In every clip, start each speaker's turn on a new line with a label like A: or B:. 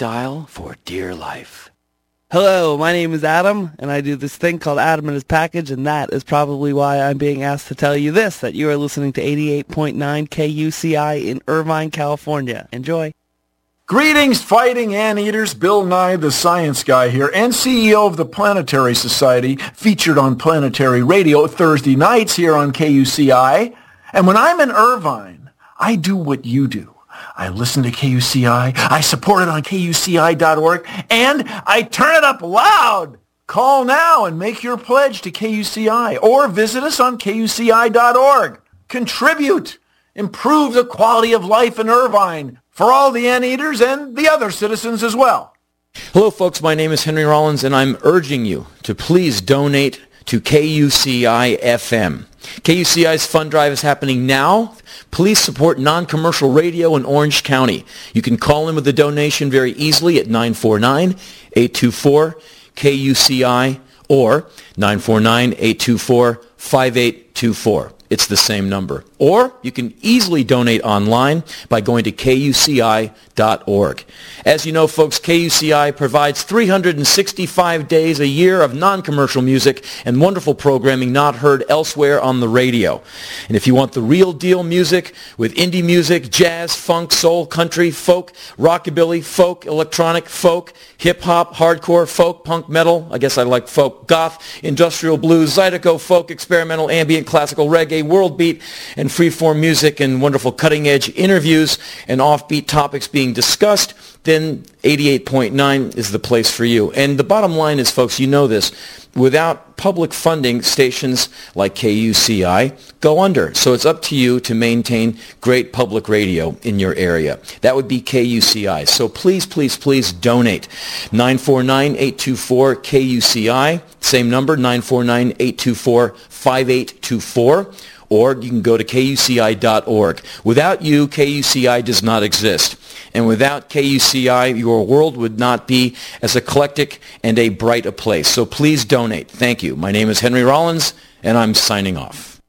A: dial for dear life.
B: Hello, my name is Adam, and I do this thing called Adam and His Package, and that is probably why I'm being asked to tell you this, that you are listening to 88.9 KUCI in Irvine, California. Enjoy.
C: Greetings, fighting anteaters. Bill Nye, the science guy here, and CEO of the Planetary Society, featured on Planetary Radio Thursday nights here on KUCI. And when I'm in Irvine, I do what you do. I listen to KUCI, I support it on KUCI.org, and I turn it up loud. Call now and make your pledge to KUCI, or visit us on KUCI.org. Contribute. Improve the quality of life in Irvine for all the anteaters and the other citizens as well.
D: Hello, folks. My name is Henry Rollins, and I'm urging you to please donate to KUCI FM. KUCI's fund drive is happening now. Please support non-commercial radio in Orange County. You can call in with a donation very easily at 949-824-KUCI or 949-824-5824. It's the same number. Or you can easily donate online by going to kuci.org. As you know, folks, KUCI provides 365 days a year of non-commercial music and wonderful programming not heard elsewhere on the radio. And if you want the real deal music with indie music, jazz, funk, soul, country, folk, rockabilly, folk, electronic, folk, hip-hop, hardcore, folk, punk, metal, I guess I like folk, goth, industrial blues, zydeco, folk, experimental, ambient, classical, reggae, world beat, and freeform music and wonderful cutting-edge interviews and offbeat topics being discussed, then 88.9 is the place for you. And the bottom line is, folks, you know this, without public funding, stations like KUCI go under. So it's up to you to maintain great public radio in your area. That would be KUCI. So please, please, please donate. 949-824-KUCI. Same number, 949-824-5824 or you can go to kuci.org. Without you, KUCI does not exist. And without KUCI, your world would not be as eclectic and a bright a place. So please donate. Thank you. My name is Henry Rollins, and I'm signing off.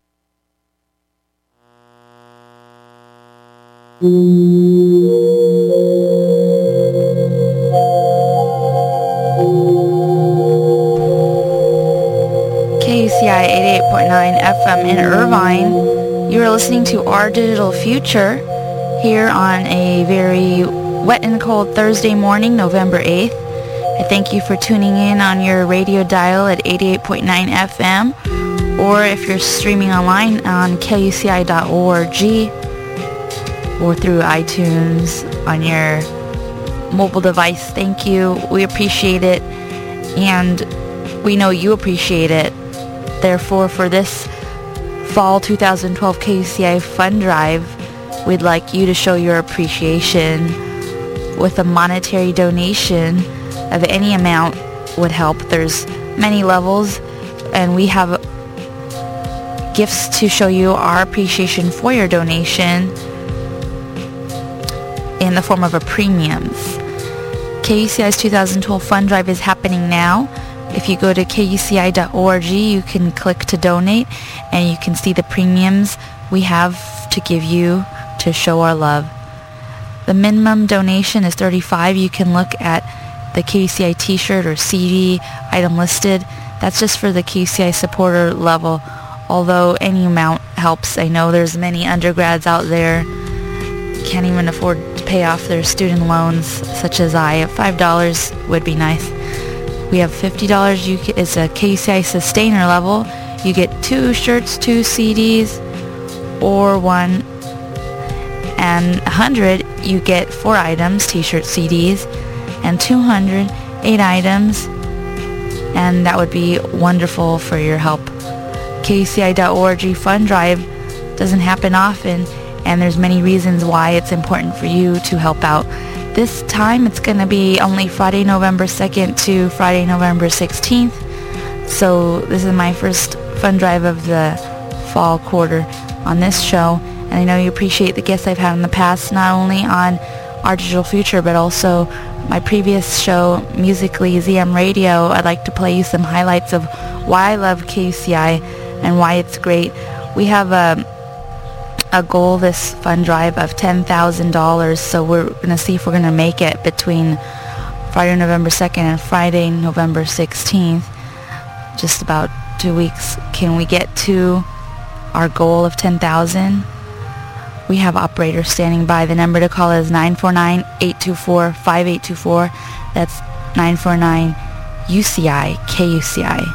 E: KUCI 88.9 FM in Irvine. You are listening to Our Digital Future here on a very wet and cold Thursday morning, November 8th. I thank you for tuning in on your radio dial at 88.9 FM or if you're streaming online on kuci.org or through iTunes on your mobile device. Thank you. We appreciate it and we know you appreciate it. Therefore, for this fall 2012 KUCI Fund Drive, we'd like you to show your appreciation with a monetary donation of any amount would help. There's many levels and we have gifts to show you our appreciation for your donation in the form of a premiums. KUCI's 2012 Fund Drive is happening now. If you go to kuci.org, you can click to donate and you can see the premiums we have to give you to show our love. The minimum donation is 35. You can look at the KUCI t-shirt or CD item listed. That's just for the KUCI supporter level, although any amount helps. I know there's many undergrads out there can't even afford to pay off their student loans, such as I. $5 would be nice. We have $50. You it's a KCI sustainer level. You get two shirts, two CDs, or one. And 100, you get four items, t-shirts, CDs, and 200, eight items. And that would be wonderful for your help. KCI.org fund drive doesn't happen often, and there's many reasons why it's important for you to help out. This time it's going to be only Friday, November 2nd to Friday, November 16th. So this is my first fun drive of the fall quarter on this show. And I know you appreciate the guests I've had in the past, not only on Our Digital Future, but also my previous show, Musically ZM Radio. I'd like to play you some highlights of why I love KCI and why it's great. We have a a goal this fund drive of $10,000 so we're going to see if we're going to make it between Friday, November 2nd and Friday, November 16th. Just about two weeks. Can we get to our goal of 10,000? We have operators standing by. The number to call is 949-824-5824. That's 949-UCI, KUCI.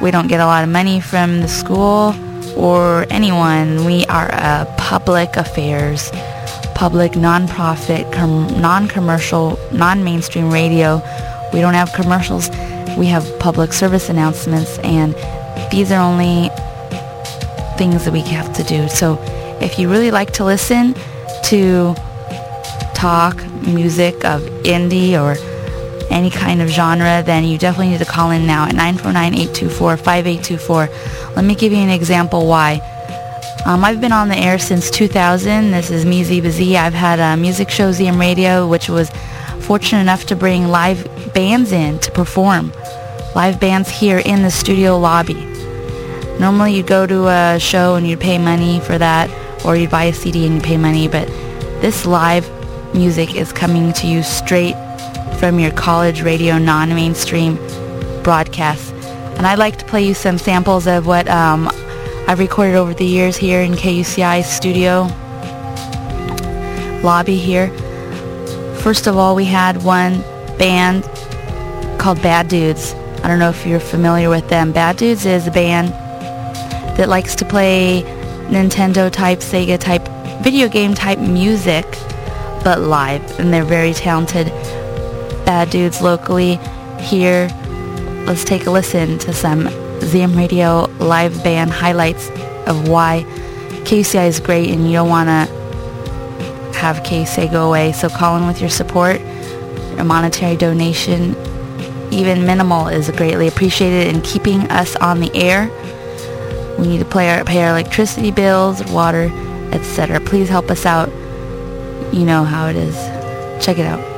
E: We don't get a lot of money from the school or anyone. We are a public affairs, public nonprofit, com- non-commercial, non-mainstream radio. We don't have commercials. We have public service announcements and these are only things that we have to do. So if you really like to listen to talk music of indie or any kind of genre, then you definitely need to call in now at 949-824-5824. Let me give you an example why. Um, I've been on the air since 2000. This is me, Ziba Z. I've had a music show, ZM Radio, which was fortunate enough to bring live bands in to perform. Live bands here in the studio lobby. Normally you'd go to a show and you'd pay money for that, or you'd buy a CD and you pay money, but this live music is coming to you straight from your college radio non-mainstream broadcasts. And I'd like to play you some samples of what um, I've recorded over the years here in KUCI's studio lobby here. First of all, we had one band called Bad Dudes. I don't know if you're familiar with them. Bad Dudes is a band that likes to play Nintendo type, Sega type, video game type music, but live. And they're very talented bad dudes locally here. Let's take a listen to some ZM Radio live band highlights of why KUCI is great and you don't want to have KUCI go away. So call in with your support. A monetary donation, even minimal, is greatly appreciated in keeping us on the air. We need to our, pay our electricity bills, water, etc. Please help us out. You know how it is. Check it out.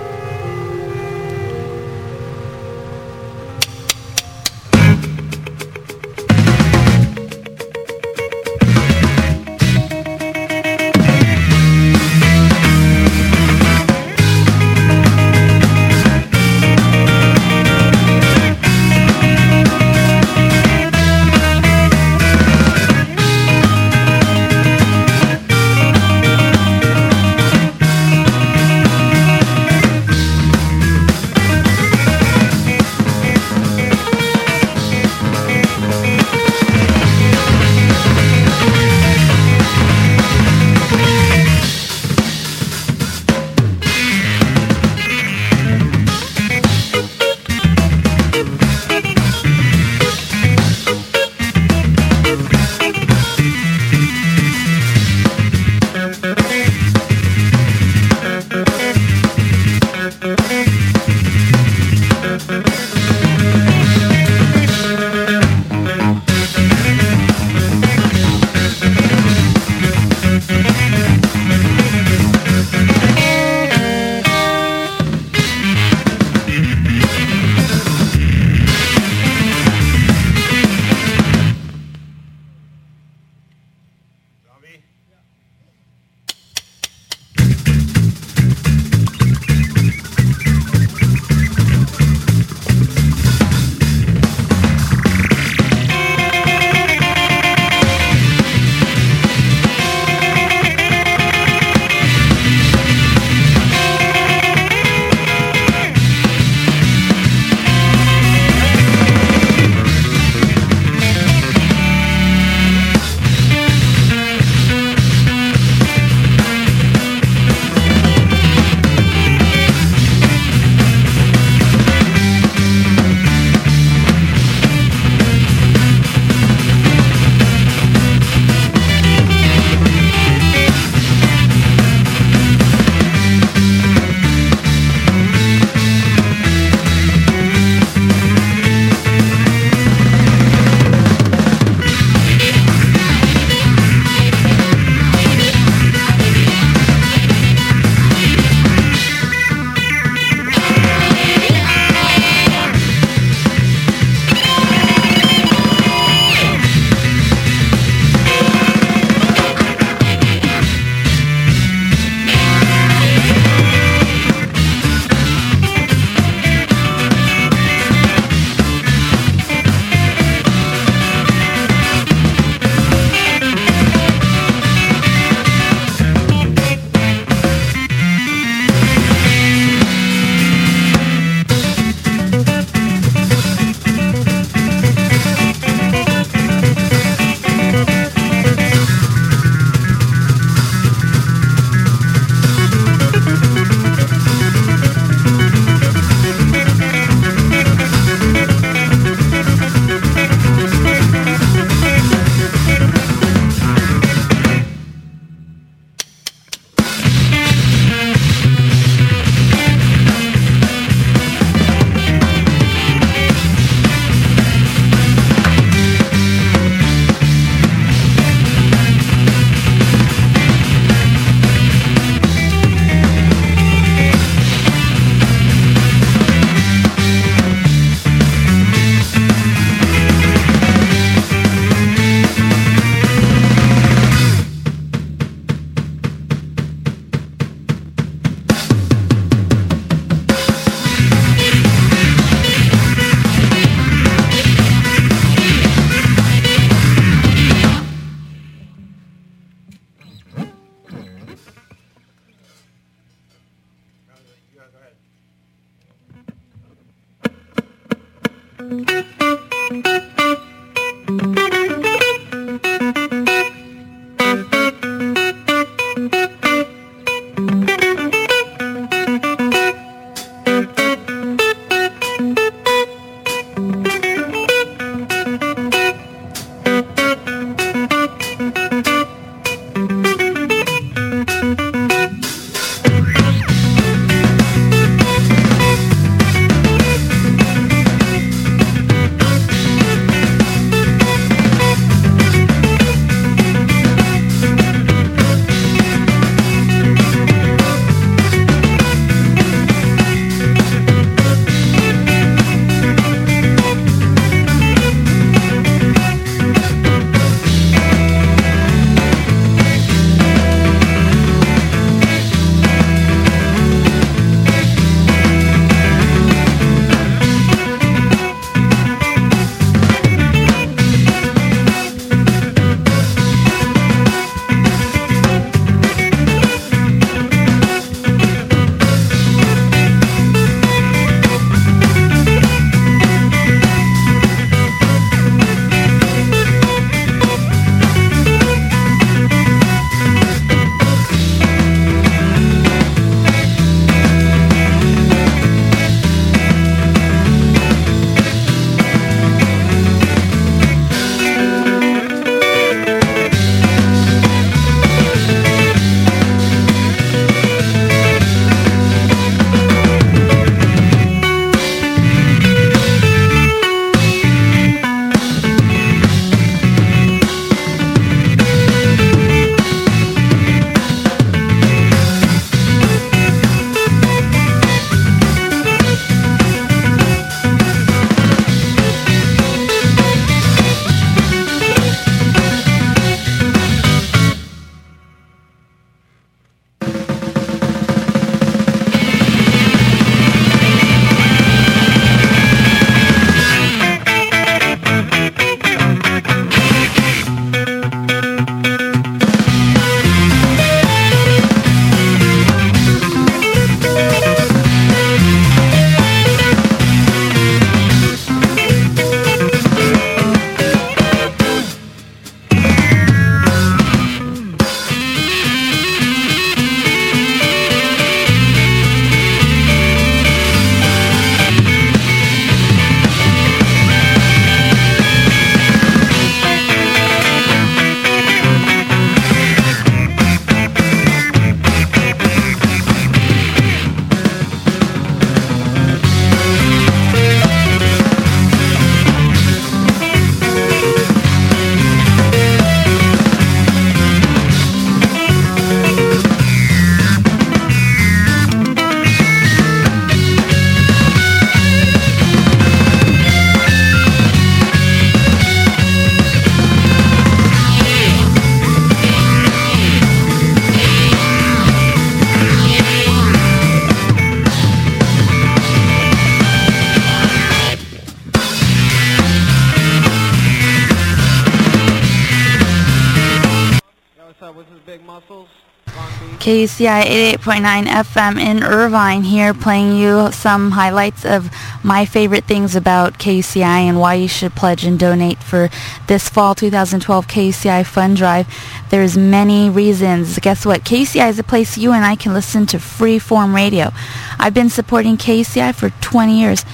E: KUCI 88.9 FM in Irvine here playing you some highlights of my favorite things about KUCI and why you should pledge and donate for this fall 2012 KUCI Fund Drive. There's many reasons. Guess what? KUCI is a place you and I can listen to free form radio. I've been supporting KUCI for 20 years.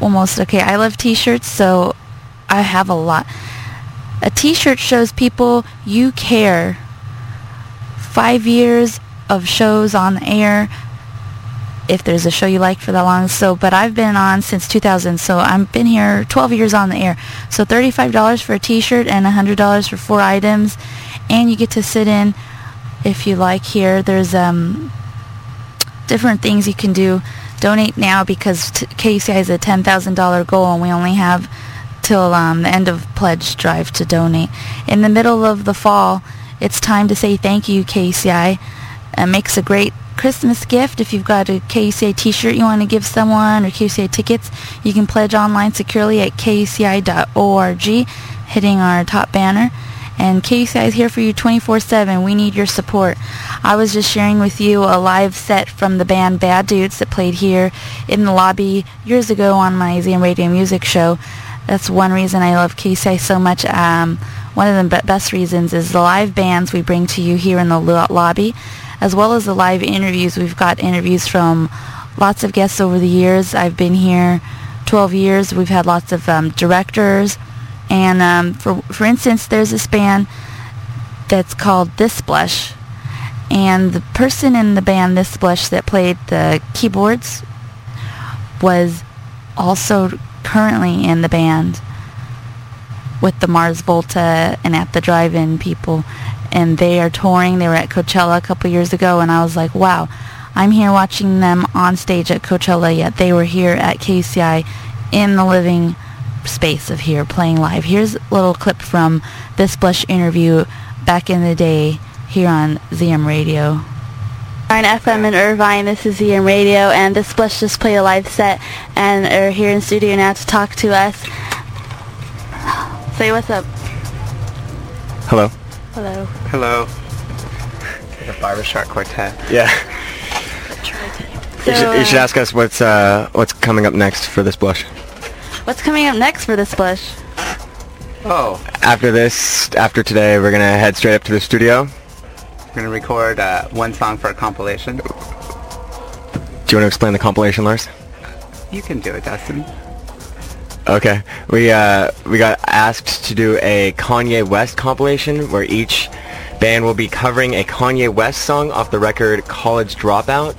E: Almost. Okay, I love t-shirts, so I have a lot. A t-shirt shows people you care five years of shows on air if there's a show you like for that long. So, but I've been on since 2000, so I've been here 12 years on the air. So $35 for a t-shirt and $100 for four items, and you get to sit in if you like here. There's um, different things you can do. Donate now because t- KUCI has a $10,000 goal, and we only have till um, the end of pledge drive to donate. In the middle of the fall, it's time to say thank you, KCI. It makes a great Christmas gift. If you've got a KUCI t-shirt you want to give someone or KUCI tickets, you can pledge online securely at kuci.org, hitting our top banner. And KUCI is here for you 24-7. We need your support. I was just sharing with you a live set from the band Bad Dudes that played here in the lobby years ago on my ZM Radio Music Show. That's one reason I love KUCI so much. Um, one of the best reasons is the live bands we bring to you here in the lo- lobby, as well as the live interviews. We've got interviews from lots of guests over the years. I've been here 12 years. We've had lots of um, directors. And um, for, for instance, there's this band that's called This Blush. And the person in the band This Blush that played the keyboards was also currently in the band with the Mars Volta and at the drive-in people. And they are touring. They were at Coachella a couple years ago. And I was like, wow, I'm here watching them on stage at Coachella, yet they were here at KCI in the living space of here playing live. Here's a little clip from this Blush interview back in the day here on ZM Radio. On FM in Irvine, this is ZM Radio, and this Blush just played a live set and are here in studio now to talk to us. Say what's up.
F: Hello.
E: Hello.
F: Hello. The Barber Shark Quartet. Yeah.
E: So,
F: you, should, you should ask us what's uh, what's coming up next for this blush.
E: What's coming up next for this Blush?
G: Oh,
F: After this, after today, we're gonna head straight up to the studio.
G: we're gonna record uh, one song for a compilation.
F: Do you want to explain the compilation, Lars?
G: You can do it, Dustin.
F: Okay. We uh, we got asked to do a Kanye West compilation where each band will be covering a Kanye West song off the record College Dropout.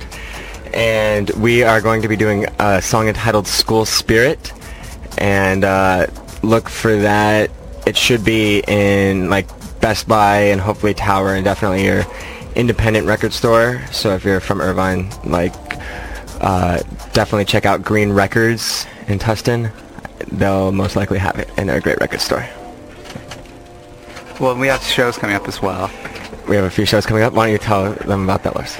F: And we are going to be doing a song entitled School Spirit. And uh, look for that. It should be in like Best Buy and hopefully Tower and definitely your independent record store. So if you're from Irvine, like uh, definitely check out Green Records in Tustin. They'll most likely have it, in they're a great record store.
G: Well, we have shows coming up as well.
F: We have a few shows coming up. Why don't you tell them about that, Lars?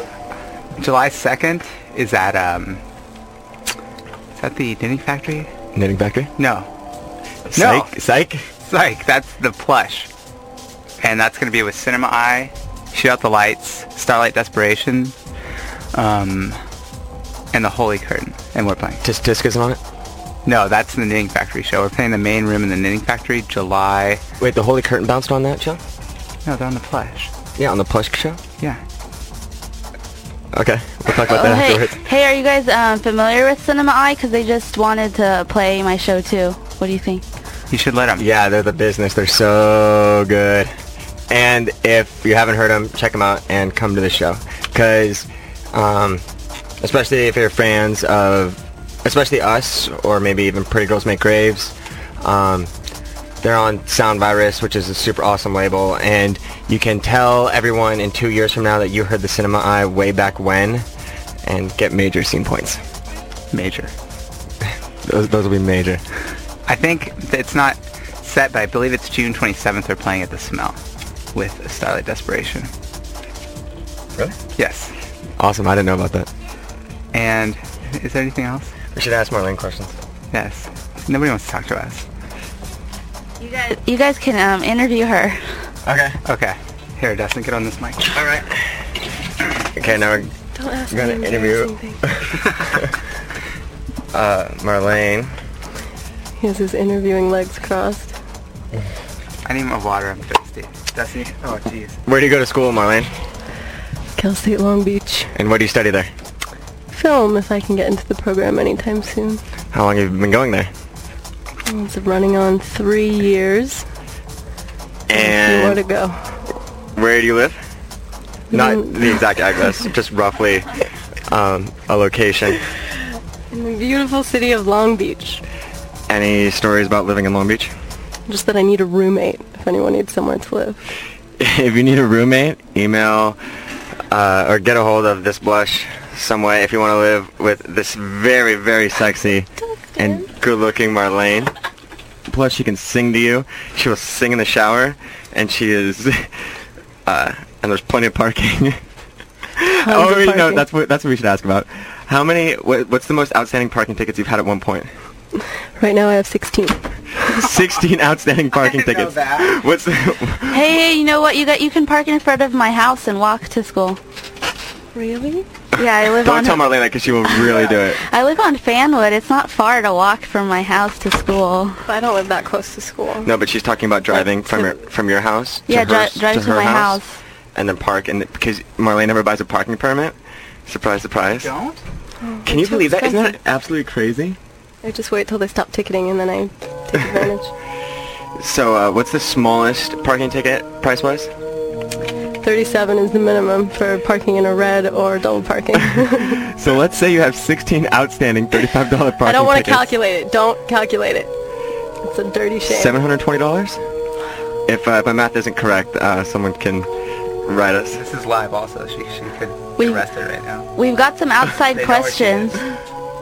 G: July 2nd is at, um, is that the Knitting Factory?
F: Knitting Factory?
G: No.
F: Psych? Psych?
G: Psych, that's the plush. And that's going to be with Cinema Eye, Shoot Out the Lights, Starlight Desperation, um, and The Holy Curtain. And we're playing.
F: Tisk Tisk isn't on it?
G: No, that's the Knitting Factory show. We're playing the main room in the Knitting Factory July...
F: Wait, the Holy Curtain bounced on that show?
G: No, they're on the plush.
F: Yeah, on the Plush show?
G: Yeah.
F: Okay, we'll talk about
E: Oh,
F: that
E: hey,
F: afterwards.
E: hey, are you guys um, familiar with Cinema Eye? Because they just wanted to play my show too. What do you think?
G: You should let them.
F: Yeah, they're the business. They're so good. And if you haven't heard them, check them out and come to the show. Because, um, especially if you're fans of, especially us, or maybe even Pretty Girls Make Graves, um, they're on Sound Virus, which is a super awesome label. And you can tell everyone in two years from now that you heard the Cinema Eye way back when and get major scene points.
G: Major.
F: Those, those will be major.
G: I think it's not set, but I believe it's June 27th. They're playing at the Smell with Starlight Desperation.
F: Really?
G: Yes.
F: Awesome. I didn't know about that.
G: And is there anything else?
F: We should ask Marlene questions.
G: Yes. Nobody wants to talk to us.
E: You guys, you guys can um, interview her.
F: Okay.
G: Okay. Here, Dustin, get on this mic.
F: All right. Okay, now we're
H: Don't ask
F: We're gonna interview-
H: embarrassing things.
F: uh, Marlene.
H: He has his interviewing legs crossed.
G: I need more water. I'm thirsty. Dustin, oh jeez.
F: Where do you go to school, Marlene?
H: Cal State Long Beach.
F: And what do you study there?
H: Film if I can get into the program anytime soon.
F: How long have you been going there?
H: It's running on three years.
F: And
H: More to go.
F: where do you live? Not
H: Mm.
F: the exact address, just roughly um, a location.
H: In the beautiful city of Long Beach.
F: Any stories about living in Long Beach?
H: Just that I need a roommate if anyone needs somewhere to live.
F: if you need a roommate, email uh, or get a hold of this blush some way if you want to live with this very, very sexy and good-looking Marlene. Plus, she can sing to you. She will sing in the shower, and she is. Uh, and there's plenty of parking. oh,
H: of
F: wait, no, that's what that's what we should ask about. How many? What, what's the most outstanding parking tickets you've had at one point?
H: Right now I have 16.
F: 16 outstanding parking
G: didn't know
F: tickets.
G: that.
F: What's the,
E: Hey, hey, you know what? You got you can park in front of my house and walk to school.
H: Really?
E: Yeah, I live on...
F: Don't
E: on
F: tell Marlena because she will really do it.
E: I live on Fanwood. It's not far to walk from my house to school.
H: But I don't live that close to school.
F: No, but she's talking about driving from your from your house.
E: Yeah,
F: to her,
E: dri- drive to
F: her
E: my house.
F: and then park. And because Marlene never buys a parking permit. Surprise, surprise.
G: Don't?
F: Can you
H: too
F: believe that? Isn't that absolutely crazy?
H: I just wait till they stop ticketing and then I take advantage.
F: So, uh, what's the smallest parking ticket price-wise?
H: 37 is the minimum for parking in a red or double parking.
F: So let's say you have 16 outstanding $35 parking
H: I don't want to calculate it. Don't calculate it. It's a dirty shame.
F: $720? If, uh, if my math isn't correct, uh, someone can write us.
G: This is live also. She, she could
E: We-
G: be arrested right now.
E: We've got some outside
G: They know where she
E: questions.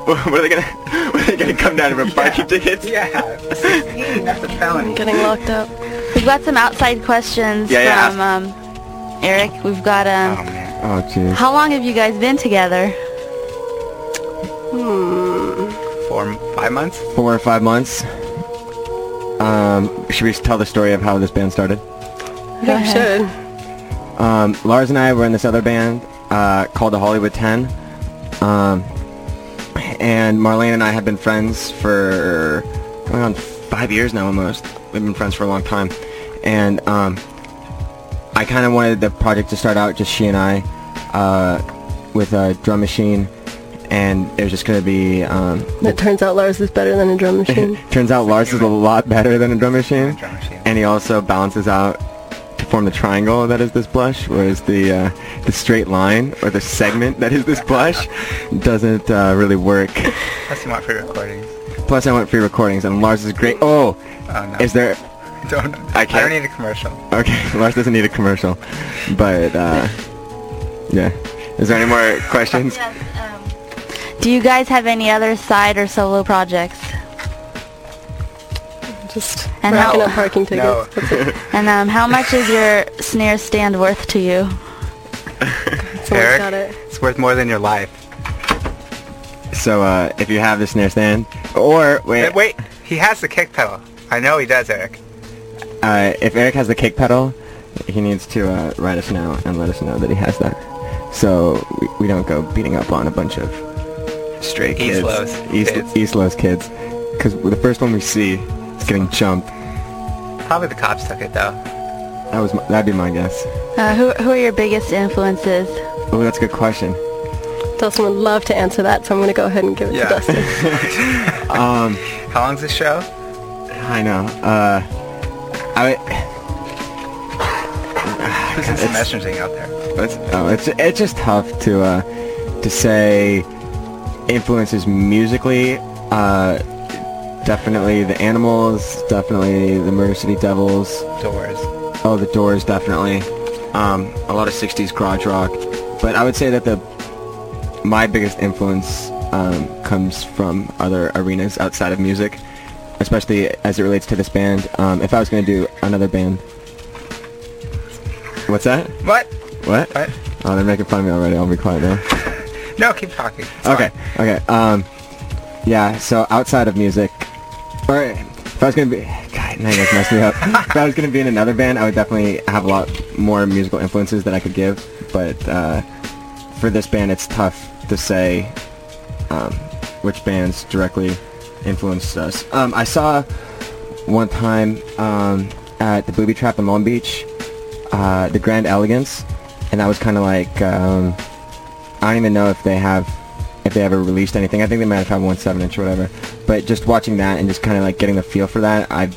F: what are they gonna? What are they gonna come down and for parking tickets?
G: Yeah. 16, that's a
H: I'm
G: felony.
H: getting locked up.
E: We've got some outside questions
F: Yeah, yeah,
E: from um, Eric. We've got um.
G: Oh, man.
F: Oh, jeez.
E: How long have you guys been together?
G: Four, five months?
F: Four or five months. Um, should we tell the story of how this band started?
H: You
E: ahead.
H: should.
F: Um, Lars and I were in this other band uh, called the Hollywood Ten. Um, and Marlene and I have been friends for going on five years now almost. We've been friends for a long time. And um, I kind of wanted the project to start out just she and I uh, with a drum machine. And it was just going to be... Um,
H: It turns out Lars is better than a drum machine.
F: turns out Lars is a lot better than a drum machine.
G: Drum machine.
F: And he also balances out to form the triangle that is this blush, whereas the uh, the straight line or the segment that is this blush doesn't uh, really work.
G: Plus you want free recordings.
F: Plus, I want free recordings, and Lars is great. Oh,
G: Oh, no.
F: is there?
G: Don't.
F: I
G: I,
F: can't-
G: don't need a commercial.
F: Okay, Lars doesn't need a commercial, but uh, yeah. Is there any more questions?
E: Do you guys have any other side or solo projects?
H: Just
E: And
H: racking
E: how-
H: up parking tickets.
G: No.
E: And um, how much is your snare stand worth to you?
G: Eric?
H: got it.
G: It's worth more than your life.
F: So uh, if you have the snare stand, or wait,
G: Wait, wait. He has the kick pedal. I know he does, Eric.
F: Uh, if Eric has the kick pedal, he needs to uh, write us now and let us know that he has that. So we, we don't go beating up on a bunch of stray
G: East
F: kids.
G: Los
F: East,
G: kids.
F: East Los kids. Because the first one we see is getting jumped.
G: Probably the cops took it, though.
F: That was my, that'd be my guess.
E: Uh, who, who are your biggest influences?
F: Oh, that's a good question.
H: Dustin would love to answer that, so I'm going to go ahead and give it
G: Yeah.
H: to Dustin.
F: Um,
G: How long's this show?
F: I know. Uh, I.
G: Who's some messaging out there?
F: It's, oh, it's it's just tough to uh, to say influences musically. Uh, definitely the Animals, definitely the Murder City Devils.
G: Doors.
F: Oh, the Doors, definitely. Um, a lot of '60s garage rock, but I would say that the my biggest influence um, comes from other arenas outside of music, especially as it relates to this band. Um, if I was going to do another band, what's that?
G: What?
F: What?
G: What?
F: Oh, they're making fun of me already. I'll be quiet now.
G: No, keep talking. It's
F: Okay,
G: fine.
F: okay. Um, yeah. So outside of music, all right. if I was gonna be, God, now you guys messed me up. if I was gonna be in another band, I would definitely have a lot more musical influences that I could give. But uh, for this band, it's tough to say um, which bands directly influenced us. Um, I saw one time um, at the Booby Trap in Long Beach, uh, the Grand Elegance, and that was kind of like. Um, I don't even know if they have, if they ever released anything. I think they might have had one seven inch or whatever. But just watching that and just kind of like getting the feel for that, I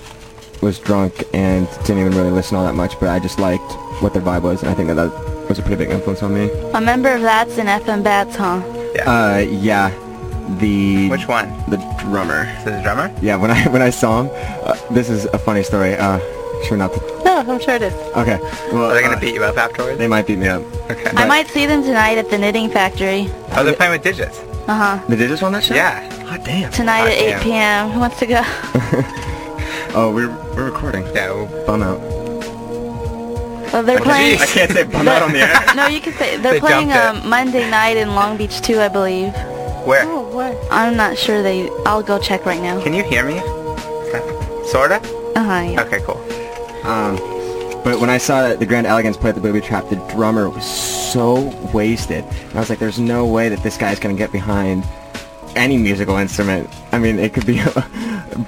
F: was drunk and didn't even really listen all that much. But I just liked what their vibe was, and I think that that was a pretty big influence on me.
E: A member of that's in FM Bats, huh?
F: Uh, yeah, the
G: Which one?
F: the drummer.
G: Is it the drummer?
F: Yeah, when I when I saw him, uh, this is a funny story. Uh, sure not. To,
H: no, I'm sure it is.
F: okay, well,
G: Are they gonna
F: uh,
G: beat you up afterwards?
F: They might beat me up.
G: Okay.
E: I might see them tonight at the Knitting Factory.
G: Oh, they're playing with digits.
E: Uh-huh.
F: They did this on that show.
G: Yeah.
F: God damn.
E: Tonight at 8 p.m. Who wants to go?
F: Oh, we're we're recording.
G: Yeah. Well,
F: Bum out.
E: Well, they're playing...
F: I can't say bum out on the air.
E: No, you can say... They're
G: They
E: playing
G: dumped
E: um, Monday night in Long Beach, too, I believe.
G: Where?
H: Oh, what?
E: I'm not sure they... I'll go check right now.
G: Can you hear me? Sorta?
E: Uh-huh, yeah.
G: Okay, cool.
F: Um, but when I saw the Grand Elegance play at the Booby Trap, the drummer was so wasted. And I was like, there's no way that this guy's going to get behind any musical instrument. I mean, it could be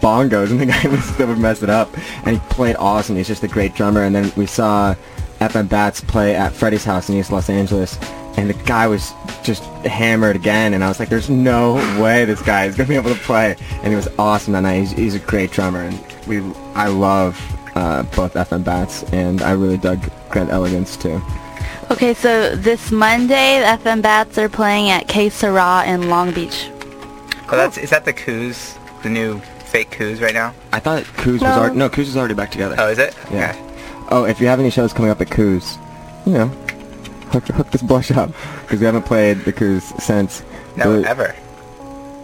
F: bongos, and the guy would still would mess it up. And he played awesome. He's just a great drummer. And then we saw FM Bats play at Freddie's house in East Los Angeles. And the guy was just hammered again, and I was like, "There's no way this guy is gonna be able to play." And he was awesome that night. He's, he's a great drummer, and we I love uh, both FM Bats, and I really dug Grand Elegance too.
E: Okay, so this Monday, the FM Bats are playing at Que Sera in Long Beach.
G: Oh, that's is that the Koo's, the new fake Koo's right now?
F: I thought Koo's was
H: No.
F: already no Koo's is already back together.
G: Oh, is it?
F: Yeah.
G: Okay.
F: Oh, if you have any shows coming up at Koo's, you know, hook, hook this blush up because we haven't played the Koo's since.
G: No,
F: the-
G: ever.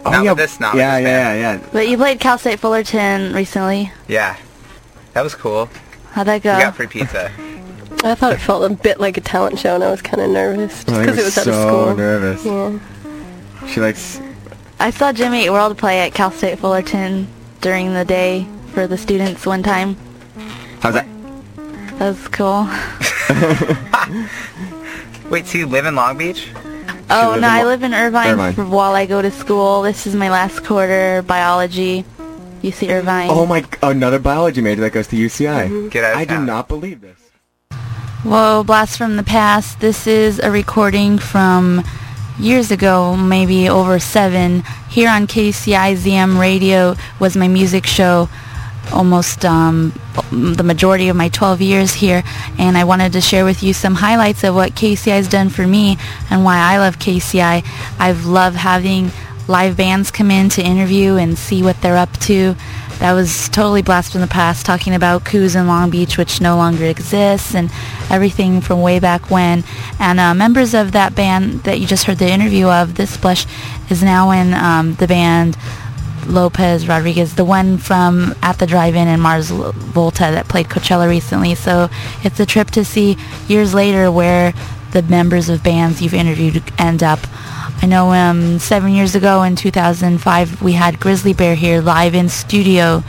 F: Oh,
G: Not
F: yeah,
G: with this, not with
F: yeah,
G: this
F: yeah,
G: band.
F: yeah, yeah.
E: But you played Cal State Fullerton recently.
G: Yeah. That was cool.
E: How'd that go?
G: We got free pizza.
H: I thought it felt a bit like a talent show, and I was kind of nervous just because it was
F: so
H: out of school.
F: nervous.
H: Yeah.
F: She likes.
E: I saw Jimmy Eat World play at Cal State Fullerton during the day for the students one time.
F: How's that?
E: That was cool.
G: Wait, so you live in Long Beach?
E: Oh, no, I live in Irvine,
F: Irvine.
E: while I go to school. This is my last quarter, biology, UC Irvine.
F: Oh my! Another biology major that goes to UCI.
G: Get out of
F: I do not believe this.
E: Whoa, blast from the past. This is a recording from years ago, maybe over seven. Here on KCI ZM Radio was my music show almost um, the majority of my 12 years here and I wanted to share with you some highlights of what KCI has done for me and why I love KCI. I've loved having live bands come in to interview and see what they're up to. That was totally blast from the past, talking about Koo's in Long Beach, which no longer exists, and everything from way back when. And uh, members of that band that you just heard the interview of, This Blush, is now in um, the band Lopez Rodriguez, the one from At the Drive-In and Mars Volta that played Coachella recently. So it's a trip to see years later where the members of bands you've interviewed end up. I know um, seven years ago in 2005 we had Grizzly Bear here live in studio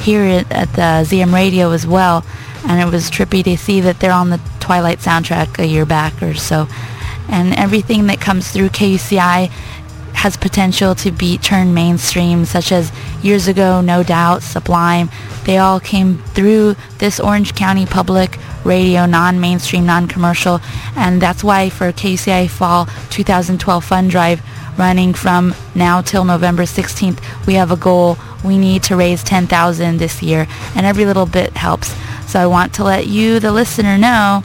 E: here at, the ZM Radio as well. And it was trippy to see that they're on the Twilight soundtrack a year back or so. And everything that comes through KUCI has potential to be turned mainstream, such as years ago, No Doubt, Sublime. They all came through this Orange County Public Radio, non-mainstream, non-commercial, and that's why for KCI Fall 2012 Fund Drive, running from now till November 16th, we have a goal. We need to raise 10,000 this year, and every little bit helps. So I want to let you, the listener, know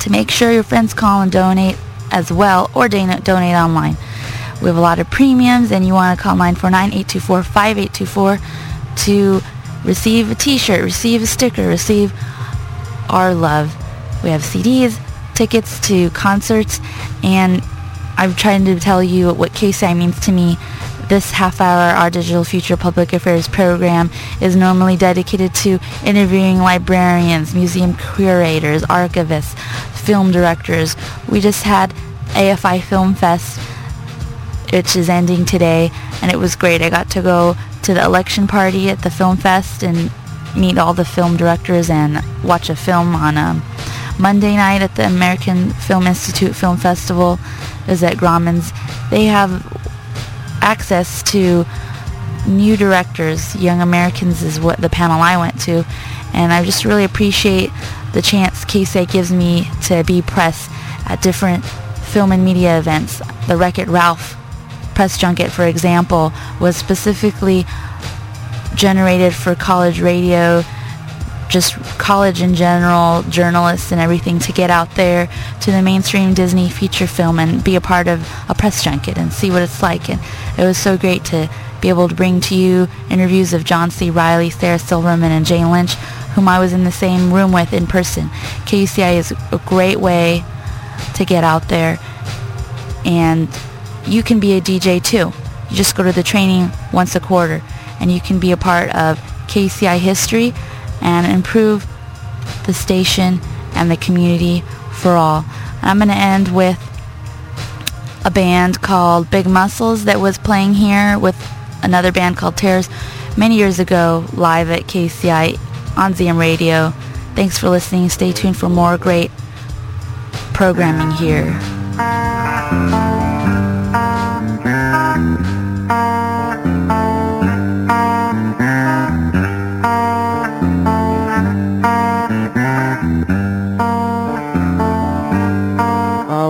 E: to make sure your friends call and donate as well, or donate, donate online. We have a lot of premiums, and you want to call 949-824-5824 to receive a t-shirt, receive a sticker, receive our love. We have CDs, tickets to concerts, and I'm trying to tell you what KCI means to me. This half hour, our Digital Future Public Affairs program is normally dedicated to interviewing librarians, museum curators, archivists, film directors. We just had AFI Film Fest which is ending today, and it was great. I got to go to the election party at the film fest and meet all the film directors and watch a film on um, Monday night at the American Film Institute Film Festival. Was at Grauman's. They have access to new directors. Young Americans is what the panel I went to, and I just really appreciate the chance KSA gives me to be press at different film and media events. The Wreck-It Ralph press junket, for example, was specifically generated for college radio, just college in general, journalists and everything to get out there to the mainstream Disney feature film and be a part of a press junket and see what it's like. And it was so great to be able to bring to you interviews of John C. Reilly, Sarah Silverman, and Jane Lynch, whom I was in the same room with in person. KUCI is a great way to get out there and you can be a DJ too. You just go to the training once a quarter and you can be a part of KUCI history and improve the station and the community for all. I'm going to end with a band called Big Muscles that was playing here with another band called Terrors. many years ago live at KUCI on ZM Radio. Thanks for listening. Stay tuned for more great programming here.